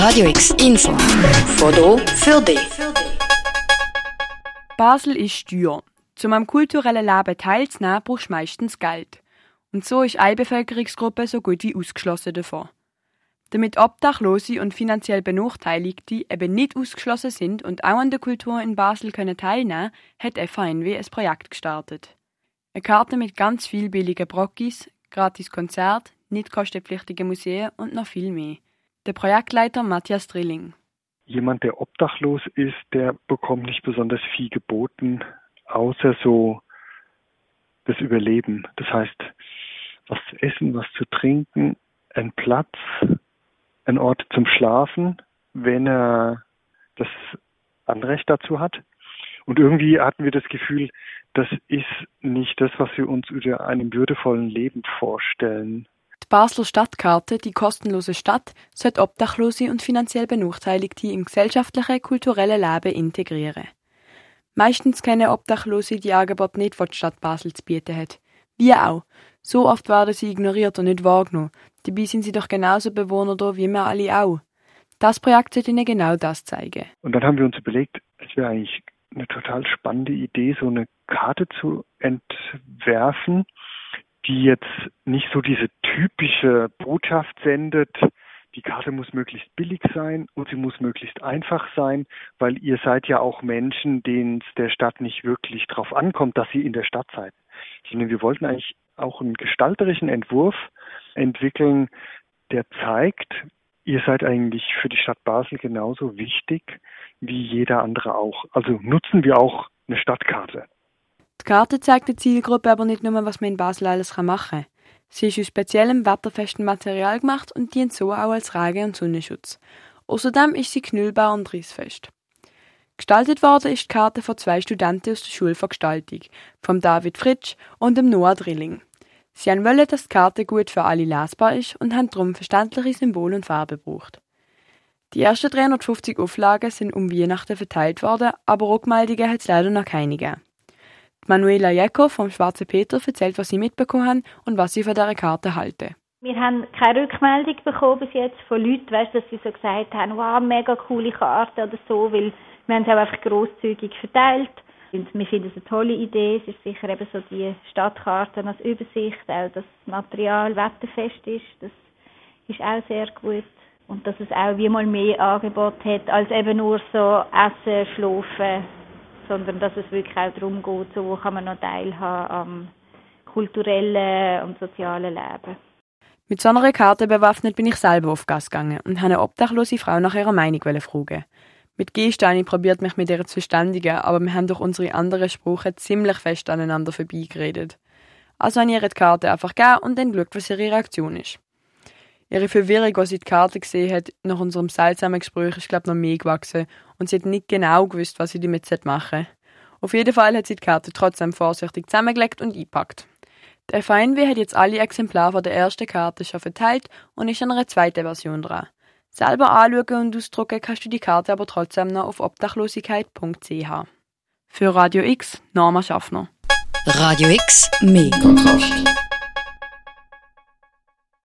Radio X Info. Foto für dich. Basel ist teuer. Um am kulturellen Leben teilzunehmen, brauchst du meistens Geld. Und so ist eine Bevölkerungsgruppe so gut wie ausgeschlossen davon. Damit Obdachlose und finanziell Benachteiligte eben nicht ausgeschlossen sind und auch an der Kultur in Basel können teilnehmen hat FHNW ein Projekt gestartet. Eine Karte mit ganz viel billigen Brockis, gratis Konzert, nicht kostenpflichtige Museen und noch viel mehr. Der Projektleiter Matthias Drilling. Jemand, der obdachlos ist, der bekommt nicht besonders viel geboten, außer so das Überleben. Das heißt, was zu essen, was zu trinken, ein Platz, ein Ort zum Schlafen, wenn er das Anrecht dazu hat. Und irgendwie hatten wir das Gefühl, das ist nicht das, was wir uns unter einem würdevollen Leben vorstellen. Basler Stadtkarte, die kostenlose Stadt, sollte Obdachlose und finanziell Benachteiligte im gesellschaftlichen, kulturellen Leben integrieren. Meistens kennen Obdachlose die Angebote nicht, die die Stadt Basel zu bieten hat. Wie auch. So oft werden sie ignoriert und nicht wahrgenommen. Dabei sind sie doch genauso Bewohner da wie wir alle auch. Das Projekt sollte ihnen genau das zeigen. Und dann haben wir uns überlegt, es wäre eigentlich eine total spannende Idee, so eine Karte zu entwerfen, die jetzt nicht so diese typische Botschaft sendet, die Karte muss möglichst billig sein und sie muss möglichst einfach sein, weil ihr seid ja auch Menschen, denen es der Stadt nicht wirklich drauf ankommt, dass ihr in der Stadt seid. Sondern wir wollten eigentlich auch einen gestalterischen Entwurf entwickeln, der zeigt, ihr seid eigentlich für die Stadt Basel genauso wichtig wie jeder andere auch. Also nutzen wir auch eine Stadtkarte. Karte zeigt der Zielgruppe aber nicht nur, was man in Basel alles machen kann. Sie ist aus speziellem wetterfesten Material gemacht und dient so auch als Regen- und Sonnenschutz. Außerdem ist sie knüllbar und rissfest. Gestaltet worden ist die Karte von zwei Studenten aus der Schule für Gestaltung, vom David Fritsch und dem Noah Drilling. Sie wollen, dass die Karte gut für alle lesbar ist und haben darum verständliche Symbole und Farben gebraucht. Die ersten 350 Auflagen sind um Weihnachten verteilt worden, aber Rückmeldungen hat es leider noch keine gegeben. Manuela Jekko vom Schwarze Peter erzählt, was sie mitbekommen haben und was sie von dieser Karte halten. Wir haben keine Rückmeldung bekommen bis jetzt von Leuten, weißt, dass sie so gesagt haben, wow, mega coole Karte oder so, weil wir haben es auch einfach grosszügig verteilt. Und wir finden es eine tolle Idee. Es ist sicher eben so die Stadtkarte als Übersicht, auch das Material wetterfest ist. Das ist auch sehr gut. Und dass es auch wie mal mehr Angebot hat, als eben nur so Essen, Schlafen, sondern dass es wirklich auch darum geht, so wo kann man noch teilhaben am kulturellen und sozialen Leben. Mit so einer Karte bewaffnet bin ich selber auf Gas gegangen und habe eine obdachlose Frau nach ihrer Meinung fragen. Mit Gehsteine probiert mich mit ihr zu verständigen, aber wir haben durch unsere anderen Sprachen ziemlich fest aneinander vorbeigeredet. Also habe ich ihr die Karte einfach gegeben und dann geschaut, was ihre Reaktion ist. Ihre Verwirrung, als sie die Karte gesehen hat, nach unserem seltsamen Gespräch, ist, glaube ich, noch mehr gewachsen und sie hat nicht genau gewusst, was sie damit machen sollte. Auf jeden Fall hat sie die Karte trotzdem vorsichtig zusammengelegt und eingepackt. Der FNW hat jetzt alle Exemplare von der ersten Karte schon verteilt und ist an einer zweiten Version dran. Selber anschauen und ausdrucken kannst du die Karte aber trotzdem noch auf obdachlosigkeit.ch. Für Radio X, Norma Schaffner. Radio X, mehr Kontrast.